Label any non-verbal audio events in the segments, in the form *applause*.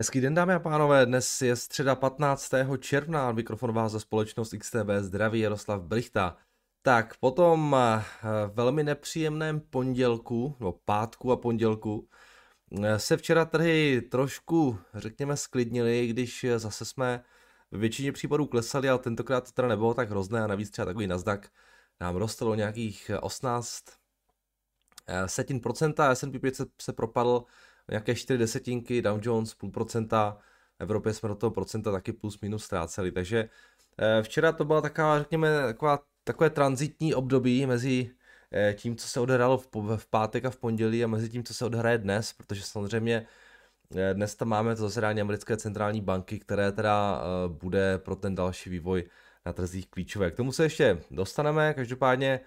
Hezký den dámy a pánové, dnes je středa 15. června mikrofon vás za společnost XTB zdraví Jaroslav Brichta. Tak, potom eh, velmi nepříjemném pondělku, no pátku a pondělku, eh, se včera trhy trošku, řekněme, sklidnili, když zase jsme v většině případů klesali, ale tentokrát to teda nebylo tak hrozné a navíc třeba takový Nasdaq nám rostl o nějakých 18 eh, setin procenta, S&P 500 se propadl nějaké 4 desetinky, Dow Jones půl procenta, v Evropě jsme do toho procenta taky plus minus ztráceli, takže eh, včera to byla taková, řekněme, taková, takové transitní období mezi eh, tím, co se odehrálo v, pátek a v pondělí a mezi tím, co se odehraje dnes, protože samozřejmě eh, dnes tam máme to zasedání americké centrální banky, které teda bude pro ten další vývoj na trzích klíčové. K tomu se ještě dostaneme, každopádně,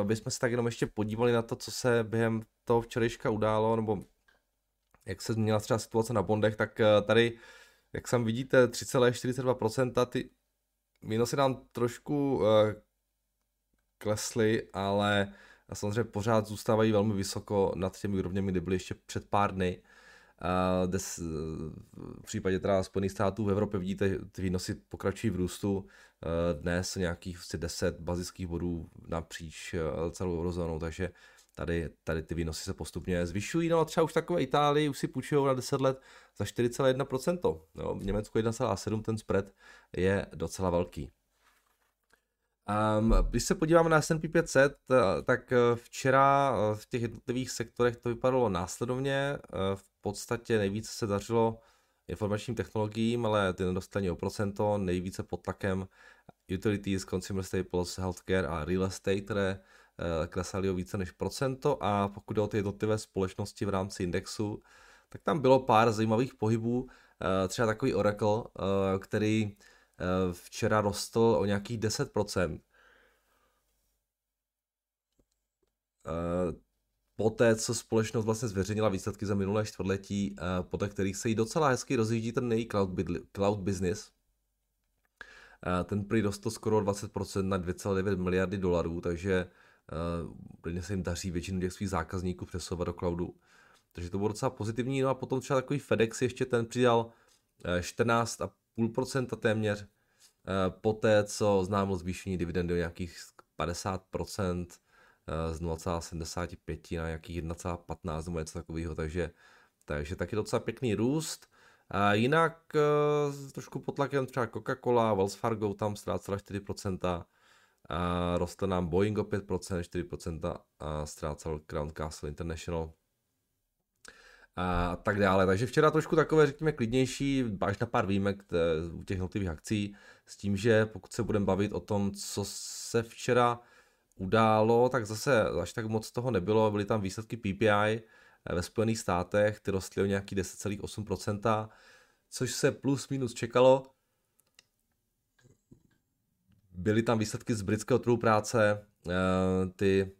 aby jsme se tak jenom ještě podívali na to, co se během toho včerejška událo, nebo jak se změnila třeba situace na bondech, tak eh, tady, jak sam vidíte, 3,42%, ty minusy nám trošku uh, klesly, ale samozřejmě pořád zůstávají velmi vysoko nad těmi úrovněmi, kde byly ještě před pár dny. Des, uh, v případě teda Spojených států v Evropě vidíte, ty výnosy pokračují v růstu. Dnes nějakých 10 bazických bodů napříč celou eurozónou, takže tady, tady ty výnosy se postupně zvyšují, no a třeba už takové Itálii už si půjčují na 10 let za 4,1%, no, v Německu 1,7, ten spread je docela velký. Um, když se podíváme na S&P 500, tak eh, včera eh, v těch jednotlivých sektorech to vypadalo následovně. Eh, v podstatě nejvíce se dařilo informačním technologiím, ale ty nedostali o procento, nejvíce pod tlakem utilities, consumer staples, healthcare a real estate, které Eh, klesaly o více než procento a pokud jde o ty jednotlivé společnosti v rámci indexu, tak tam bylo pár zajímavých pohybů, eh, třeba takový Oracle, eh, který včera rostl o nějakých 10%. Poté, co společnost vlastně zveřejnila výsledky za minulé čtvrtletí, podle kterých se jí docela hezky rozjíždí ten její cloud, cloud business, ten prý rostl skoro 20% na 2,9 miliardy dolarů, takže Plně se jim daří většinu těch svých zákazníků přesouvat do cloudu. Takže to bylo docela pozitivní. No a potom třeba takový FedEx ještě ten přidal 14,5% eh, téměř. Eh, poté, co známil zvýšení dividendy o nějakých 50% eh, z 0,75 na nějakých 1,15 nebo něco takového, takže, takže taky docela pěkný růst. A jinak trošku pod tlakem třeba Coca-Cola, Wells Fargo tam ztrácela 4%, a rostl nám Boeing o 5%, 4% a ztrácel Crown Castle International a tak dále. Takže včera trošku takové, řekněme, klidnější, až na pár výjimek u těch jednotlivých akcí, s tím, že pokud se budeme bavit o tom, co se včera událo, tak zase až tak moc toho nebylo. Byly tam výsledky PPI ve Spojených státech, ty rostly o nějaký 10,8%, což se plus minus čekalo. Byly tam výsledky z britského trhu práce, eh, ty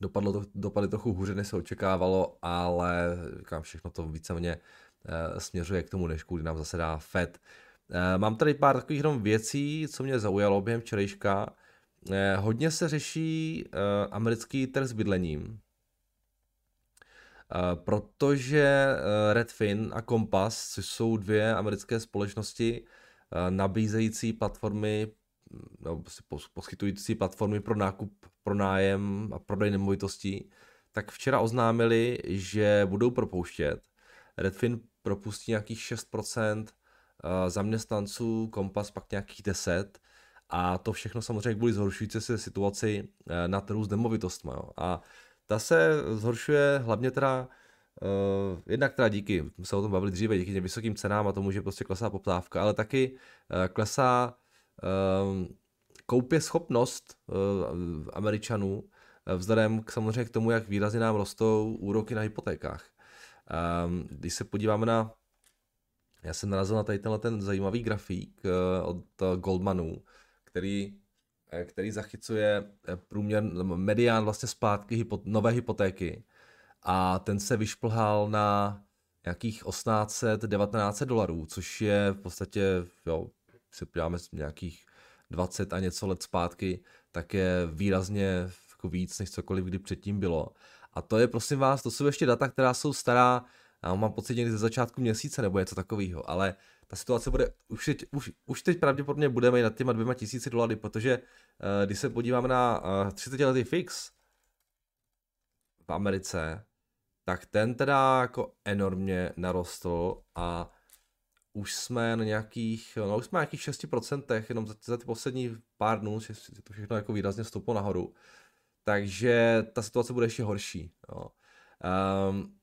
dopadlo to, dopadly trochu hůře, než se očekávalo, ale říkám, všechno to víceméně eh, směřuje k tomu dnešku, kdy nám zase dá FED. Eh, mám tady pár takových jenom věcí, co mě zaujalo během včerejška. Hodně se řeší americký trh s bydlením, protože Redfin a Compass, což jsou dvě americké společnosti nabízející platformy prostě poskytující platformy pro nákup, pro nájem a prodej nemovitostí, tak včera oznámili, že budou propouštět. Redfin propustí nějakých 6% eh, zaměstnanců, Kompas pak nějakých 10 a to všechno samozřejmě kvůli zhoršující se situaci eh, na trhu s nemovitostmi. A ta se zhoršuje hlavně teda Uh, jednak teda díky, jsme se o tom bavili dříve, díky těm vysokým cenám a tomu, že prostě klesá poptávka, ale taky uh, klesá koupě schopnost eh, Američanů eh, vzhledem k samozřejmě k tomu, jak výrazně nám rostou úroky na hypotékách. Ehm, když se podíváme na, já jsem narazil na tady tenhle ten zajímavý grafík eh, od Goldmanů, který, který zachycuje průměr, medián vlastně zpátky nové hypotéky a ten se vyšplhal na nějakých 1800, 1900 dolarů, což je v podstatě jo, se podíváme nějakých 20 a něco let zpátky, tak je výrazně jako víc než cokoliv kdy předtím bylo. A to je, prosím vás, to jsou ještě data, která jsou stará A mám pocit někdy ze začátku měsíce nebo něco takového, ale ta situace bude, už teď, už, už teď pravděpodobně budeme i nad těma dvěma tisíci dolarů, protože uh, když se podíváme na uh, 30 letý fix v Americe, tak ten teda jako enormně narostl a už jsme na nějakých, no už jsme na nějakých 6%, jenom za, za ty poslední pár dnů, že to všechno jako výrazně stouplo nahoru. Takže ta situace bude ještě horší. Jo. Um,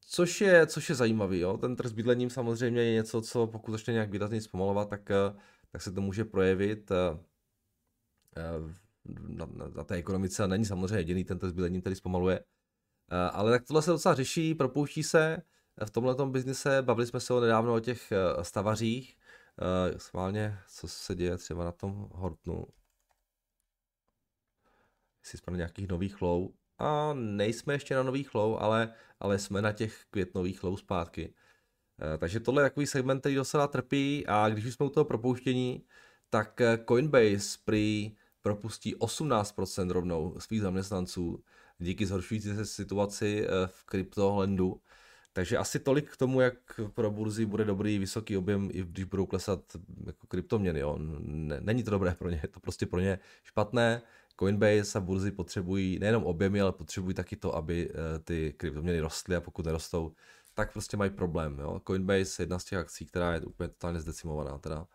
což je, což je zajímavý, jo. Ten trh s bydlením samozřejmě je něco, co pokud začne nějak výrazně zpomalovat, tak, tak se to může projevit eh, na, na, na té ekonomice a není samozřejmě jediný ten trh s bydlením, který zpomaluje. Eh, ale tak tohle se docela řeší, propouští se v tomhle biznise, bavili jsme se o nedávno o těch eh, stavařích, schválně, co se děje třeba na tom Hortnu, jestli jsme na nějakých nových low, a nejsme ještě na nových low, ale, ale jsme na těch květnových low zpátky. Eh, takže tohle je takový segment, který docela trpí a když jsme u toho propouštění, tak eh, Coinbase prý propustí 18% rovnou svých zaměstnanců díky zhoršující se situaci eh, v kryptolendu. Takže asi tolik k tomu, jak pro burzy bude dobrý vysoký objem, i když budou klesat jako kryptoměny. Jo. Není to dobré pro ně, je to prostě pro ně špatné. Coinbase a burzy potřebují nejenom objemy, ale potřebují taky to, aby eh, ty kryptoměny rostly a pokud nerostou, tak prostě mají problém. Jo? Coinbase je jedna z těch akcí, která je úplně totálně zdecimovaná. Teda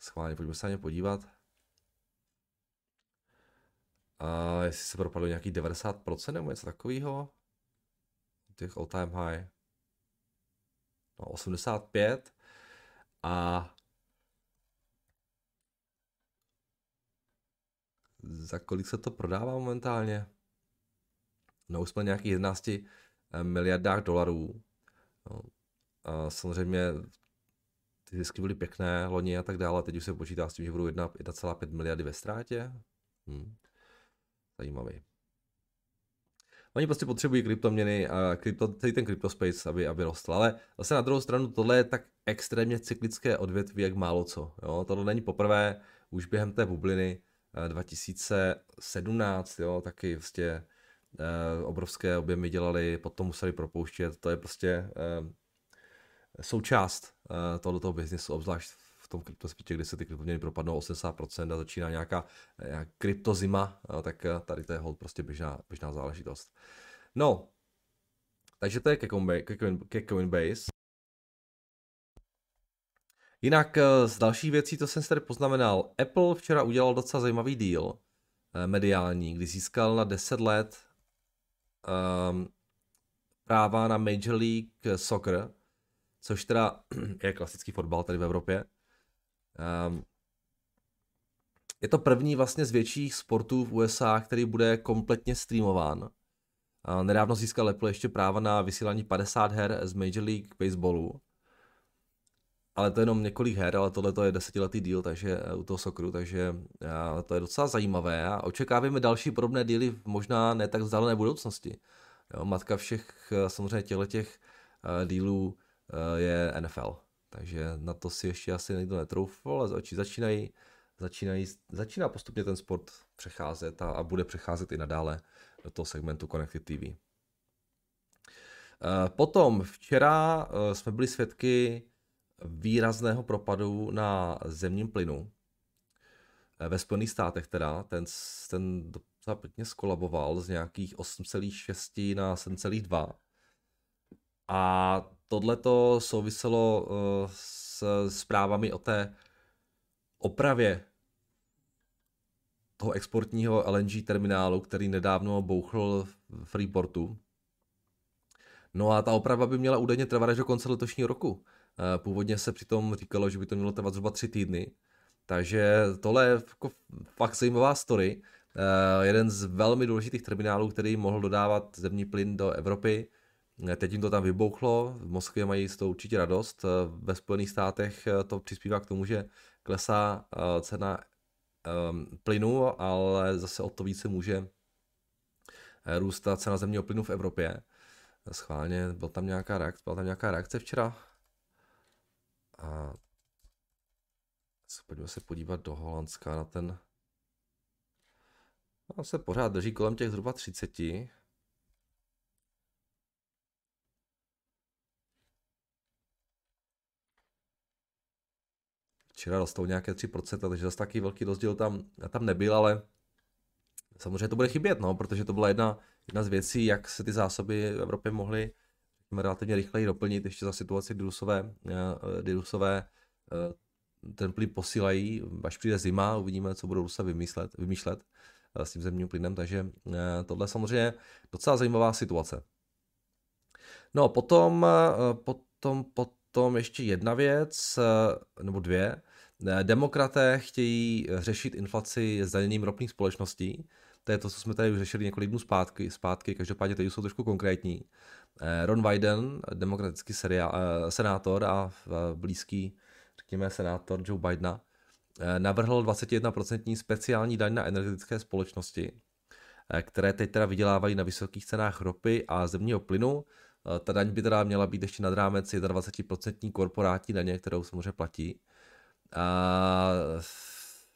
schválně, pojďme se na ně podívat. A jestli se propadlo nějaký 90% nebo něco takového, těch all time high, no 85 a za kolik se to prodává momentálně? No už jsme nějakých 11 eh, miliardách dolarů. No, a samozřejmě ty zisky byly pěkné loni a tak dále, teď už se počítá s tím, že budou 1,5 miliardy ve ztrátě. Hm. Zajímavý. Oni prostě potřebují kryptoměny a krypto, celý ten cryptospace, aby, aby rostl. Ale zase na druhou stranu tohle je tak extrémně cyklické odvětví, jak málo co. Jo? Tohle není poprvé, už během té bubliny 2017, jo, taky prostě eh, obrovské objemy dělali, potom museli propouštět, to je prostě eh, součást eh, tohoto biznesu, obzvlášť v tom kryptosvětě, kdy se ty kryptoměny propadnou 80% a začíná nějaká, nějaká kryptozima, tak tady to je hold prostě běžná, běžná záležitost. No, takže to je ke Coinbase. Ke Coinbase. Jinak eh, z dalších věcí, to jsem si tady poznamenal, Apple včera udělal docela zajímavý deal eh, mediální, kdy získal na 10 let um, práva na Major League Soccer, což teda *clears throat* je klasický fotbal tady v Evropě. Um, je to první vlastně z větších sportů v USA, který bude kompletně streamován. Uh, nedávno získal Apple ještě práva na vysílání 50 her z Major League Baseballu ale to je jenom několik her, ale tohle to je desetiletý díl, takže eh, u toho Sokru, takže já, to je docela zajímavé a očekáváme další podobné díly možná ne tak vzdálené budoucnosti. Jo, matka všech eh, samozřejmě těchto těch dílů je NFL, takže na to si ještě asi někdo netroufl, ale začínají, začínají, začíná postupně ten sport přecházet a, a bude přecházet i nadále do toho segmentu Connected TV. Potom včera jsme byli svědky výrazného propadu na zemním plynu. Eh, ve Spojených státech teda, ten, ten docela pěkně skolaboval z nějakých 8,6 na 7,2. A tohle to souviselo uh, s zprávami o té opravě toho exportního LNG terminálu, který nedávno bouchl v Freeportu. No a ta oprava by měla údajně trvat až do konce letošního roku. Eh, původně se přitom říkalo, že by to mělo trvat zhruba tři týdny. Takže tohle je jako fakt zajímavá story. Eh, jeden z velmi důležitých terminálů, který mohl dodávat zemní plyn do Evropy. Eh, teď jim to tam vybouchlo, v Moskvě mají z toho určitě radost. Ve Spojených státech to přispívá k tomu, že klesá cena ehm, plynu, ale zase o to více může růst ta cena zemního plynu v Evropě. Schválně, byla tam nějaká reakce, byla tam nějaká reakce včera a pojďme se podívat do Holandska na ten. On se pořád drží kolem těch zhruba 30. včera rostou nějaké 3%, takže zase taky velký rozdíl tam, tam nebyl, ale samozřejmě to bude chybět, no, protože to byla jedna, jedna z věcí, jak se ty zásoby v Evropě mohly relativně rychleji doplnit ještě za situaci, kdy Rusové, kdy Rusové ten plyn posílají, až přijde zima, uvidíme, co budou Rusové vymyslet, vymýšlet s tím zemním plynem, takže tohle samozřejmě docela zajímavá situace. No, potom, potom, potom ještě jedna věc, nebo dvě. Demokraté chtějí řešit inflaci zdaněním ropných společností. To je to, co jsme tady už řešili několik dnů zpátky, zpátky každopádně tady jsou trošku konkrétní. Ron Biden, demokratický seriál, senátor a blízký, řekněme, senátor Joe Bidena, navrhl 21% speciální daň na energetické společnosti, které teď teda vydělávají na vysokých cenách ropy a zemního plynu. Ta daň by teda měla být ještě nad rámec 21% korporátní daně, kterou samozřejmě platí. A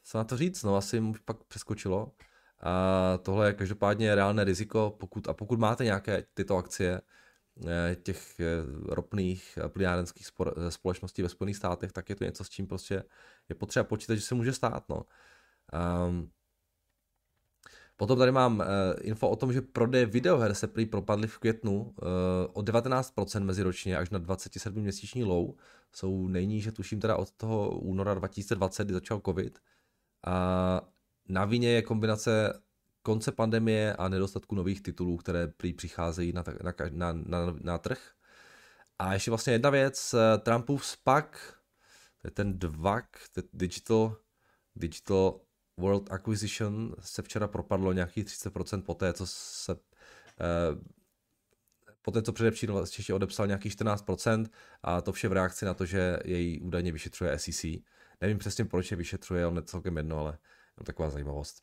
co na to říct, no asi mu pak přeskočilo. A tohle je každopádně reálné riziko, pokud, a pokud máte nějaké tyto akcie eh, těch eh, ropných plynárenských společností ve Spojených státech, tak je to něco, s čím prostě je potřeba počítat, že se může stát. No. Um, Potom tady mám uh, info o tom, že prodej videoher se prý propadly v květnu uh, o 19% meziročně až na 27 měsíční low. Jsou nejníže, tuším teda od toho února 2020, kdy začal covid. A na vině je kombinace konce pandemie a nedostatku nových titulů, které prý přicházejí na, na, na, na, na trh. A ještě vlastně jedna věc, eh, Trumpův SPAC, to je ten DVAC, Digital, Digital World Acquisition se včera propadlo nějakých 30% poté, co se eh, poté, co především ještě odepsal nějakých 14% a to vše v reakci na to, že její údajně vyšetřuje SEC. Nevím přesně, proč je vyšetřuje, on je celkem jedno, ale je taková zajímavost.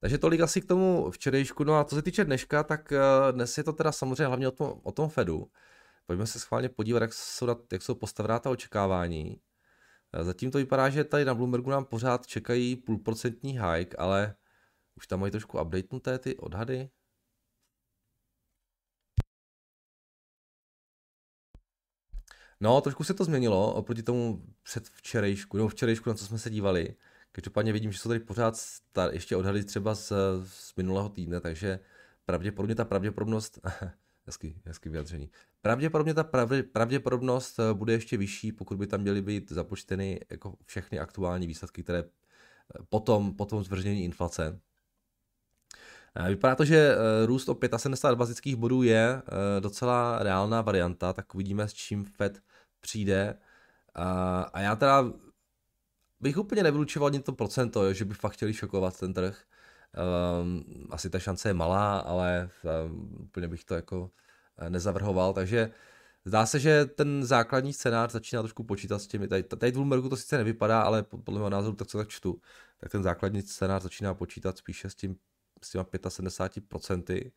Takže tolik asi k tomu včerejšku. No a co se týče dneška, tak eh, dnes je to teda samozřejmě hlavně o tom, o tom Fedu. Pojďme se schválně podívat, jak jsou, jak jsou postavená ta očekávání. Zatím to vypadá, že tady na Bloombergu nám pořád čekají půlprocentní hike, ale už tam mají trošku updatenuté ty odhady. No, trošku se to změnilo oproti tomu před včerejšku, nebo včerejšku, na co jsme se dívali. Každopádně vidím, že jsou tady pořád star, ještě odhady třeba z, z minulého týdne, takže pravděpodobně ta pravděpodobnost, *laughs* hezký, hezký vyjadření, pravděpodobně ta pravdě, pravděpodobnost eh, bude ještě vyšší, pokud by tam měly být započteny jako všechny aktuální výsledky, které eh, potom, potom zvržení inflace. Eh, vypadá to, že růst o 75 bazických bodů je docela reálná varianta, tak uvidíme, s čím Fed přijde. A já teda bych úplně nevylučoval ani to procento, že by fakt chtěli šokovat ten trh. Um, asi ta šance je malá, ale úplně bych to jako nezavrhoval, takže zdá se, že ten základní scénář začíná trošku počítat s těmi, tady, tady v Bloombergu to sice nevypadá, ale podle mého názoru, tak co tak čtu, tak ten základní scénář začíná počítat spíše s tím, s těma 75%,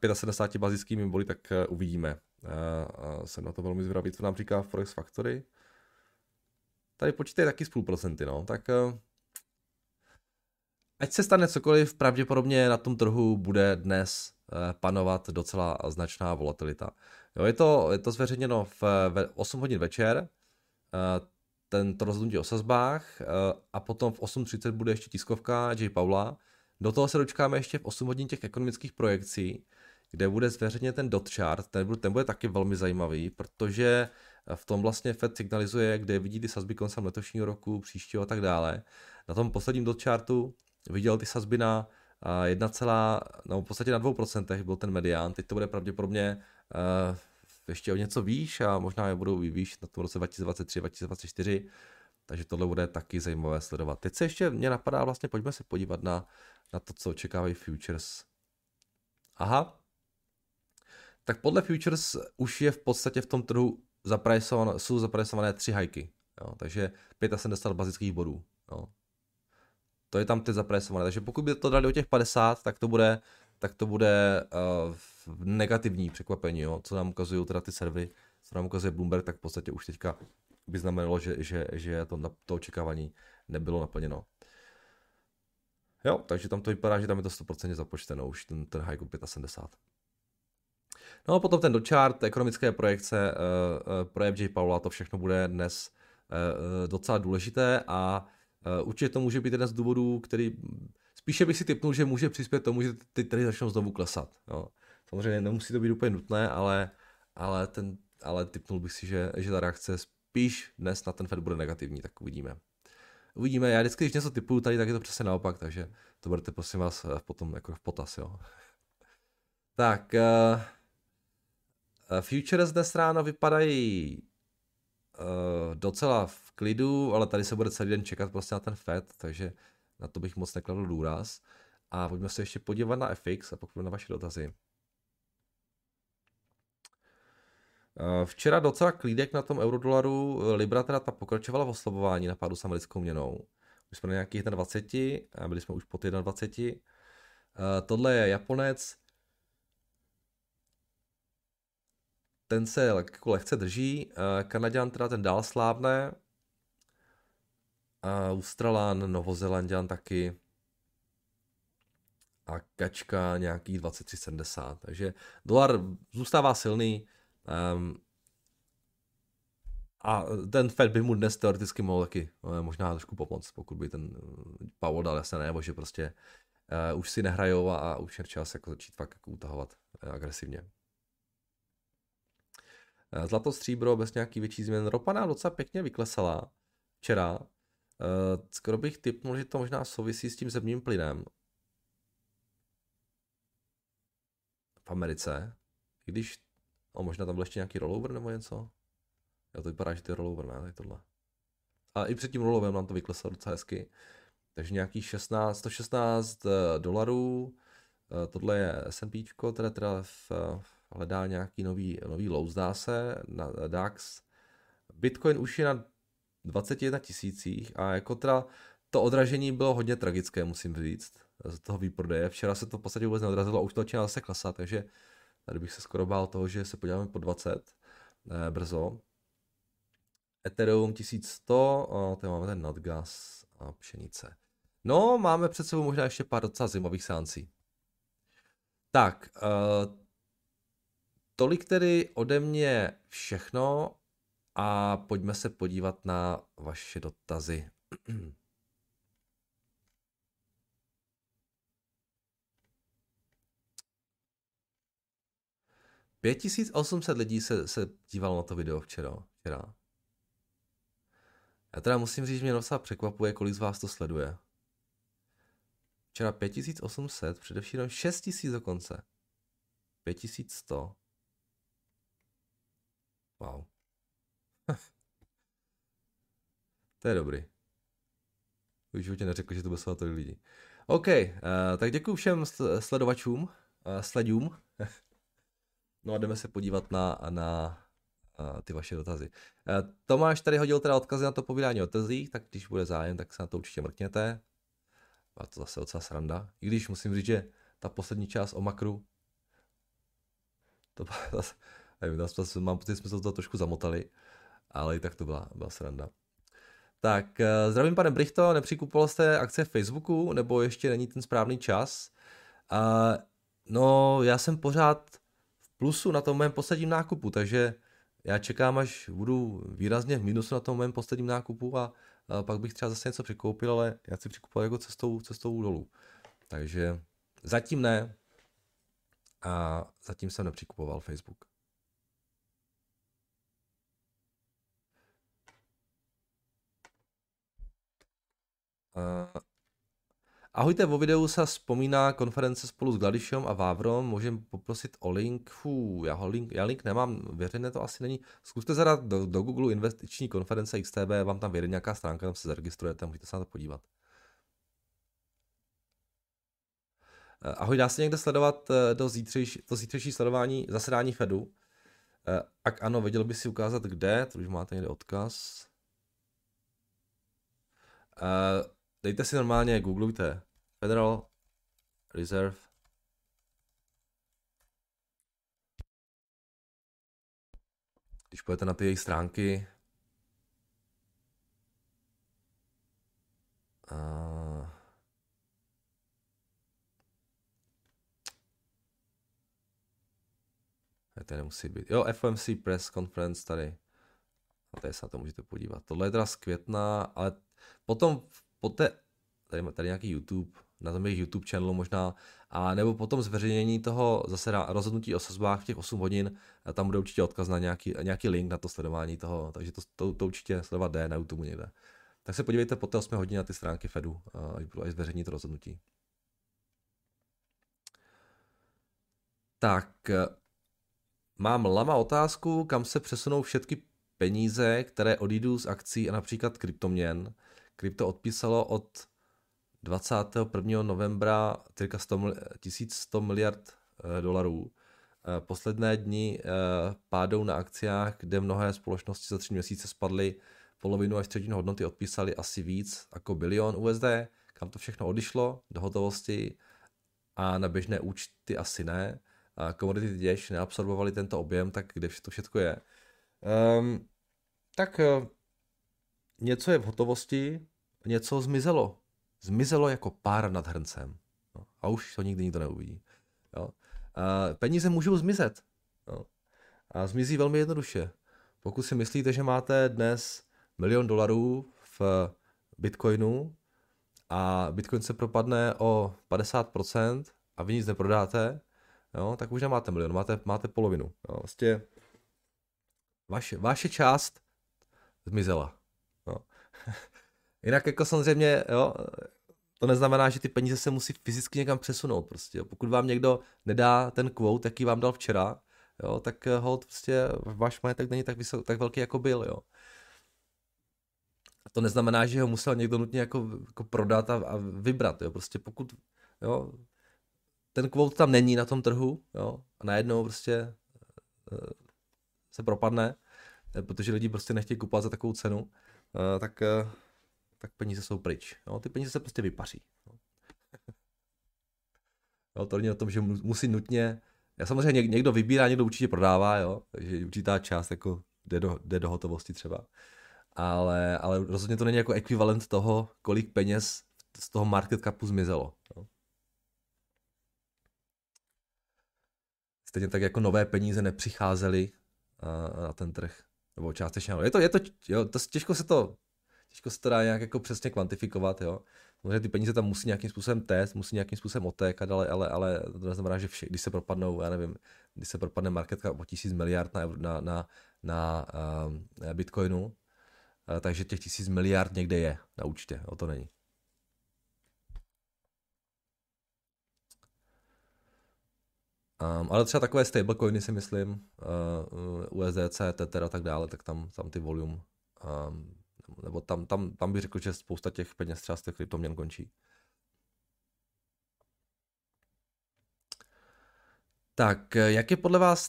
teda 75 bazickými body, tak uh, uvidíme. Uh, jsem na to velmi zvědavý, co nám říká Forex Factory. Tady počítají taky s půl procenty, no, tak ať se stane cokoliv, pravděpodobně na tom trhu bude dnes panovat docela značná volatilita. Jo, je to, je to zveřejněno v, v 8 hodin večer, uh, tento rozhodnutí o sazbách uh, a potom v 8.30 bude ještě tiskovka J. Paula. Do toho se dočkáme ještě v 8 hodin těch ekonomických projekcí, kde bude zveřejněn ten dot chart, ten bude, ten bude taky velmi zajímavý, protože v tom vlastně Fed signalizuje, kde vidí ty sazby koncem letošního roku, příštího a tak dále. Na tom posledním dot chartu viděl ty sazby na 1, no v podstatě na 2% byl ten medián, teď to bude pravděpodobně uh, ještě o něco výš a možná je budou výš na tom roce 2023, 2024, takže tohle bude taky zajímavé sledovat. Teď se ještě mě napadá vlastně, pojďme se podívat na, na to, co očekávají futures. Aha, tak podle futures už je v podstatě v tom trhu zaprajsované, jsou zaprajsované tři hajky. Takže 75 bazických bodů. Jo. To je tam teď zaprajsované. Takže pokud by to dali o těch 50, tak to bude, tak to bude uh, negativní překvapení, jo, co nám ukazují teda ty servery, co nám ukazuje Bloomberg, tak v podstatě už teďka by znamenalo, že, že, že to, to očekávání nebylo naplněno. Jo, takže tam to vypadá, že tam je to 100% započteno, už ten, ten hike 75. No a potom ten dochart, ekonomické projekce, uh, uh, projev J. Paula, to všechno bude dnes docela důležité a určitě to může být jeden z důvodů, který spíše bych si typnul, že může přispět tomu, že ty trhy začnou znovu klesat. Jo. Samozřejmě nemusí to být úplně nutné, ale, ale, ten, ale typnul bych si, že, že ta reakce spíš dnes na ten Fed bude negativní, tak uvidíme. Uvidíme, já vždycky, když něco typuju tady, tak je to přesně naopak, takže to budete prosím vás potom jako v potaz, jo. tak, uh, futures dnes ráno vypadají docela v klidu, ale tady se bude celý den čekat prostě na ten Fed, takže na to bych moc nekladl důraz. A pojďme se ještě podívat na FX a pokud na vaše dotazy. Eh, včera docela klídek na tom eurodolaru, eh, Libra teda ta pokračovala v oslabování na pádu s americkou měnou. Už jsme na nějakých 20 a byli jsme už pod 21. Eh, tohle je Japonec. Ten se jako lehce drží. Kanaděn teda ten dál slábne. Australán, Novozelandian taky. A kačka nějakých 23,70. Takže dolar zůstává silný. Um, a ten Fed by mu dnes teoreticky mohl taky no, možná trošku pomoct, pokud by ten eh, Powell dal jasně nebo že prostě uh, už si nehrajou a, a už je čas jako začít fakt jako utahovat agresivně. Uh, zlato stříbro bez nějaký větší změn. Ropa nám docela pěkně vyklesala včera. Uh, skoro bych typnul, že to možná souvisí s tím zemním plynem. V Americe. Když a možná tam byl ještě nějaký rollover nebo něco? Jo, to vypadá, že to je rollover, ne? Tady tohle. A i před tím rolloverem nám to vykleslo docela hezky. Takže nějakých 16, 116 eh, dolarů. Eh, tohle je S&P, teda, teda v, hledá nějaký nový, nový low, zdá se, na DAX. Bitcoin už je na 21 tisících a jako teda to odražení bylo hodně tragické, musím říct, z toho výprodeje. Včera se to v podstatě vůbec neodrazilo a už to začíná zase klesat, takže Tady bych se skoro bál toho, že se podíváme po 20 eh, brzo. Ethereum 1100, a tady máme ten nadgas a pšenice. No, máme před sebou možná ještě pár docela zimových seancí. Tak, uh, tolik tedy ode mě všechno a pojďme se podívat na vaše dotazy. *clears throat* 5800 lidí se, se dívalo na to video včera. včera. Já teda musím říct, že mě docela překvapuje, kolik z vás to sleduje. Včera 5800, především 6000 dokonce. 5100. Wow. *laughs* to je dobrý. Už životě neřekl, že to bylo tolik lidí. OK, uh, tak děkuji všem sledovačům, uh, sledům. *laughs* No a jdeme se podívat na, na uh, ty vaše dotazy. Uh, Tomáš tady hodil teda odkazy na to povídání o tezích, tak když bude zájem, tak se na to určitě mrkněte. A to zase docela sranda. I když musím říct, že ta poslední část o makru, to zase, nevím, zase mám pocit, jsme se to trošku zamotali, ale i tak to byla, byla sranda. Tak, uh, zdravím pane Brichto, nepřikupoval jste akce v Facebooku, nebo ještě není ten správný čas? Uh, no, já jsem pořád plusu na tom mém posledním nákupu, takže já čekám, až budu výrazně v minusu na tom mém posledním nákupu a, a pak bych třeba zase něco přikoupil, ale já chci přikupovat jako cestou, cestou dolů. Takže zatím ne a zatím jsem nepřikupoval Facebook. Ahojte, vo videu se vzpomíná konference spolu s Gladišem a Vávrom, můžem poprosit o link, Fů, já, ho link, já link nemám, veřejné to asi není. Zkuste zadat do, do Google investiční konference XTB, vám tam vyjde nějaká stránka, tam se zaregistrujete, můžete se na to podívat. Eh, ahoj, dá se někde sledovat eh, do zítřejší, to zítřejší sledování zasedání Fedu? Eh, ak ano, věděl by si ukázat kde, to už máte někde odkaz. Dejte si normálně, googlujte Federal Reserve Když půjdete na ty jejich stránky, a... Tady nemusí být. Jo, FOMC press conference tady. A tady se na to můžete podívat. Tohle je teda z května, ale potom, poté, tady, tady nějaký YouTube, na tom jejich YouTube channelu možná, a nebo potom zveřejnění toho zase rozhodnutí o sazbách v těch 8 hodin, tam bude určitě odkaz na nějaký, nějaký link na to sledování toho, takže to, to, to určitě sledovat jde na YouTube někde. Tak se podívejte po té 8 hodině na ty stránky Fedu, až až zveřejnit rozhodnutí. Tak, mám lama otázku, kam se přesunou všechny peníze, které odjídou z akcí a například kryptoměn. Krypto odpísalo od 21. novembra cirka 100, 1100 miliard eh, dolarů. Eh, posledné dny eh, pádou na akciách, kde mnohé společnosti za tři měsíce spadly polovinu až třetinu hodnoty, odpísali asi víc jako bilion USD, kam to všechno odišlo do hotovosti a na běžné účty asi ne. A commodity těž neabsorbovali tento objem, tak kde to všechno je. Um, tak něco je v hotovosti, něco zmizelo zmizelo jako pár nad hrncem. No, a už to nikdy nikdo neuvidí. Jo. A peníze můžou zmizet. Jo. A zmizí velmi jednoduše. Pokud si myslíte, že máte dnes milion dolarů v bitcoinu a bitcoin se propadne o 50% a vy nic neprodáte, jo, tak už nemáte milion, máte, máte polovinu. Jo. Vlastně vaše, vaše část zmizela. *laughs* Jinak jako samozřejmě, jo, to neznamená, že ty peníze se musí fyzicky někam přesunout prostě. Jo. Pokud vám někdo nedá ten quote, jaký vám dal včera, jo, tak eh, hold prostě váš majetek není tak, vysok, tak velký, jako byl, jo. A to neznamená, že ho musel někdo nutně jako, jako prodat a, a vybrat, jo. Prostě pokud, jo, ten quote tam není na tom trhu, jo, a najednou prostě eh, se propadne, eh, protože lidi prostě nechtějí kupovat za takovou cenu, tak tak peníze jsou pryč. Jo? Ty peníze se prostě vypaří. Jo? to není o tom, že musí nutně, já samozřejmě někdo vybírá, někdo určitě prodává, jo? takže určitá část jako jde do, jde do hotovosti třeba. Ale, ale rozhodně to není jako ekvivalent toho, kolik peněz z toho market capu zmizelo. Jo? Stejně tak jako nové peníze nepřicházely na ten trh. Nebo částečně. Je to, je to, jo, to, těžko se to těžko se to dá nějak jako přesně kvantifikovat, jo. Samozřejmě ty peníze tam musí nějakým způsobem test, musí nějakým způsobem otékat, ale, ale, ale to neznamená, že vše, když se propadnou, já nevím, když se propadne marketka o tisíc miliard na, na, na, na uh, Bitcoinu, uh, takže těch tisíc miliard někde je na účtě, o to není. Um, ale třeba takové stablecoiny si myslím, uh, USDC, Tether a tak dále, tak tam, tam ty volume um, nebo tam, tam, tam bych řekl, že spousta těch peněz třeba z těch kryptoměn končí. Tak, jak je podle vás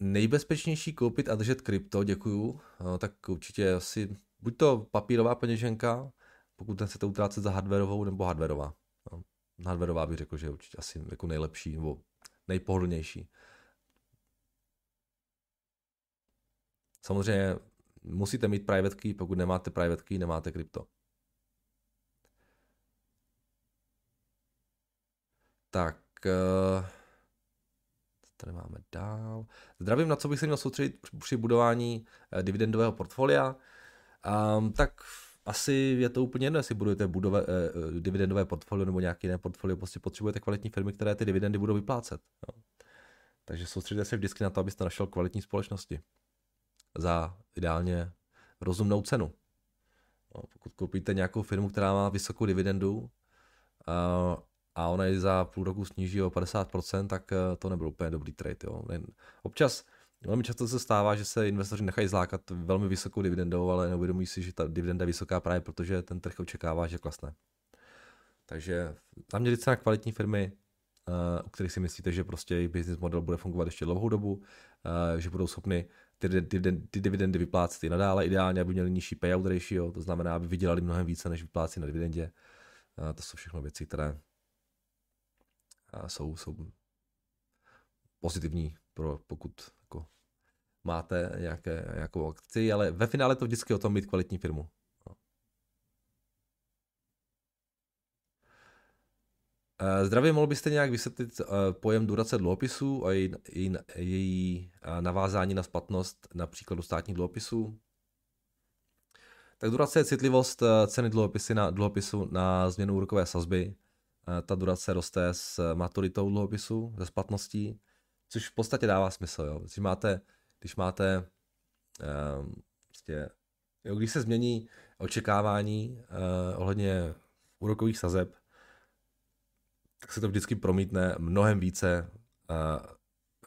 nejbezpečnější koupit a držet krypto? Děkuju. No, tak určitě asi buď to papírová peněženka, pokud chcete utrácet za hardwareovou, nebo hardwareová. No, hardwareová bych řekl, že je určitě asi jako nejlepší nebo nejpohodlnější. Samozřejmě musíte mít private key, pokud nemáte private key, nemáte krypto. Tak, uh, tady máme dál. Zdravím, na co bych se měl soustředit při budování uh, dividendového portfolia. Um, tak asi je to úplně jedno, jestli budujete budove, uh, dividendové portfolio nebo nějaké jiné portfolio, prostě potřebujete kvalitní firmy, které ty dividendy budou vyplácet. Jo. Takže soustředíte se vždycky na to, abyste našel kvalitní společnosti za ideálně rozumnou cenu. No, pokud koupíte nějakou firmu, která má vysokou dividendu a, a ona ji za půl roku sníží o 50%, tak eh, to nebyl úplně dobrý trade. Jo. Občas, velmi často se stává, že se investoři nechají zlákat velmi vysokou dividendou, ale neuvědomují si, že ta dividenda je vysoká právě protože ten trh očekává, že klesne. Takže zaměřit se na kvalitní firmy, eh, u kterých si myslíte, že prostě jejich business model bude fungovat ještě dlouhou dobu, eh, že budou schopni ty, dividendy, ty dividendy vyplácet i nadále. Ideálně, aby měli nižší payout ratio, to znamená, aby vydělali mnohem více, než vyplácí na dividendě. A to jsou všechno věci, které jsou, jsou pozitivní, pro, pokud máte nějaké, nějakou akci, ale ve finále to vždycky o tom mít kvalitní firmu. Zdravě, mohl byste nějak vysvětlit pojem durace dluhopisů a její, její, její navázání na splatnost na příkladu státních dluhopisů? Tak durace je citlivost ceny dluhopisy na, dluhopisu na změnu úrokové sazby. Ta durace roste s maturitou dluhopisu, ze splatností, což v podstatě dává smysl. Jo. Když máte, když máte um, prostě, jo, když se změní očekávání uh, ohledně úrokových sazeb, tak se to vždycky promítne mnohem více uh,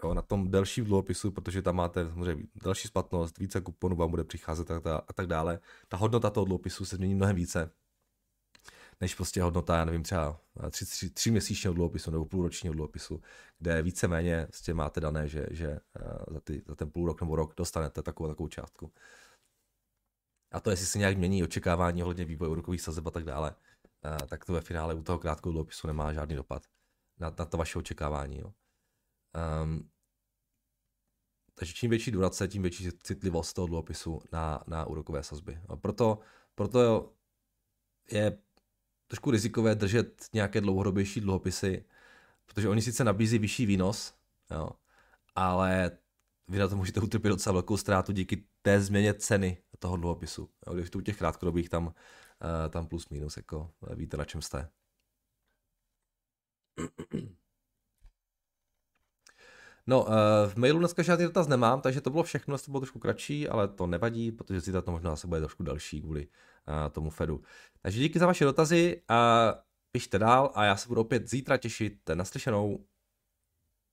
jo, na tom delším dluhopisu, protože tam máte samozřejmě další splatnost, více kuponů vám bude přicházet a, a tak dále. Ta hodnota toho dluhopisu se změní mnohem více, než prostě hodnota, já nevím, třeba tři, tři, tři měsíčního dluhopisu nebo půlročního dluhopisu, kde víceméně prostě máte dané, že, že za, ty, za ten půl rok nebo rok dostanete takovou, takovou částku. A to, jestli se nějak mění očekávání ohledně vývoje úrokových sazeb a tak dále, tak to ve finále u toho krátkého dluhopisu nemá žádný dopad na, na to vaše očekávání. Jo. Um, takže čím větší durace, tím větší citlivost toho dluhopisu na, na úrokové sazby. A proto, proto je trošku rizikové držet nějaké dlouhodobější dluhopisy, protože oni sice nabízí vyšší výnos, jo, ale vy na to můžete utrpět docela velkou ztrátu díky té změně ceny toho dluhopisu. Jo, když to u těch krátkodobých tam, uh, tam plus minus, jako víte na čem jste. No, uh, v mailu dneska žádný dotaz nemám, takže to bylo všechno, to bylo trošku kratší, ale to nevadí, protože si to možná zase bude trošku další kvůli uh, tomu Fedu. Takže díky za vaše dotazy a pište dál a já se budu opět zítra těšit. Naslyšenou.